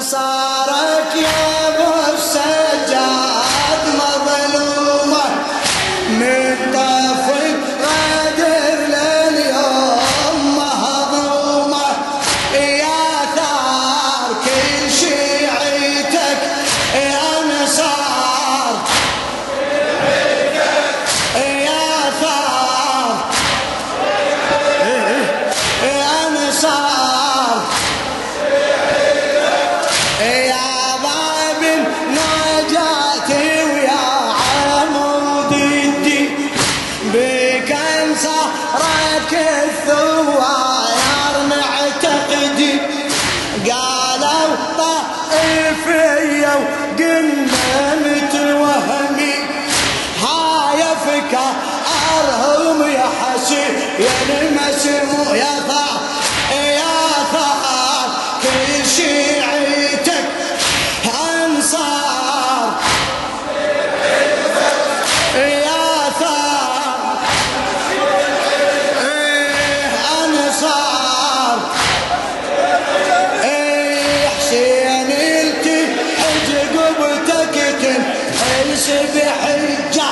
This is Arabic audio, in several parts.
sorry وقلنا قبتك تنحس بحجة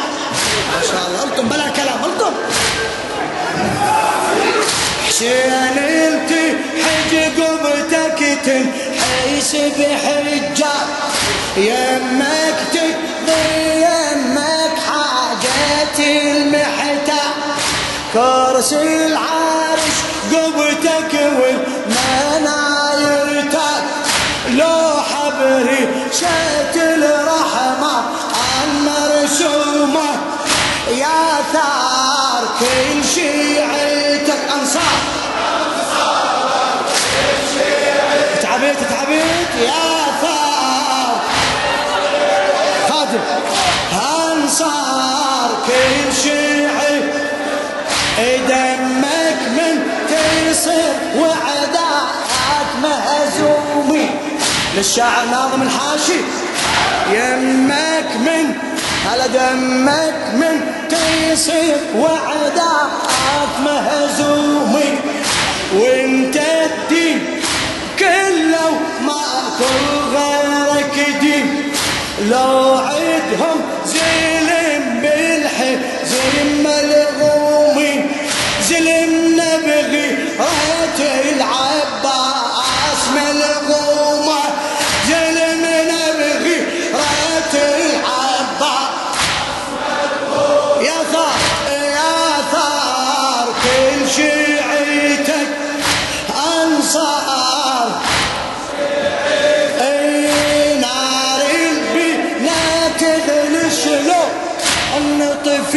ما شاء الله. أنتم بلا كلام. أنتم حسين التي حج قبتك تنحس بحجة يمك تقضي يمك حاجات المحتى كرسي العرش قبتك والمنايرتك كل شيعتك أنصار. تعبت تعبت يا ثار خادم أنصار كل شيعي دمك من تيصير وعداك مهزومي. للشاعر ناظم الحاشي. يمك من على دمك من تيصير وعداك مهزومي. وانت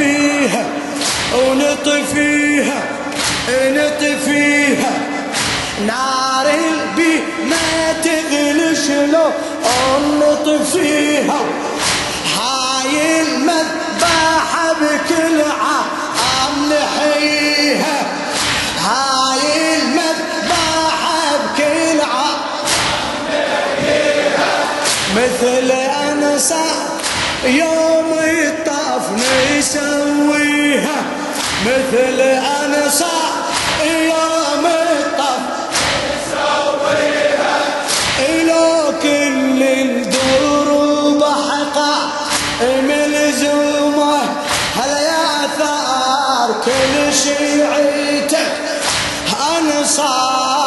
نطفيها ونطفيها نطفيها. نار البي ما تغلي شلو نطفيها. هاي المذبحة بكل عام نحييها. هاي المذبحة بكل عام مثل أنصار يوم شافني يسويها مثل أنا صار يوم الطف يسويها لو كل الدروب حقع ملزومه هل يا ثار كل شيعتك أنا صار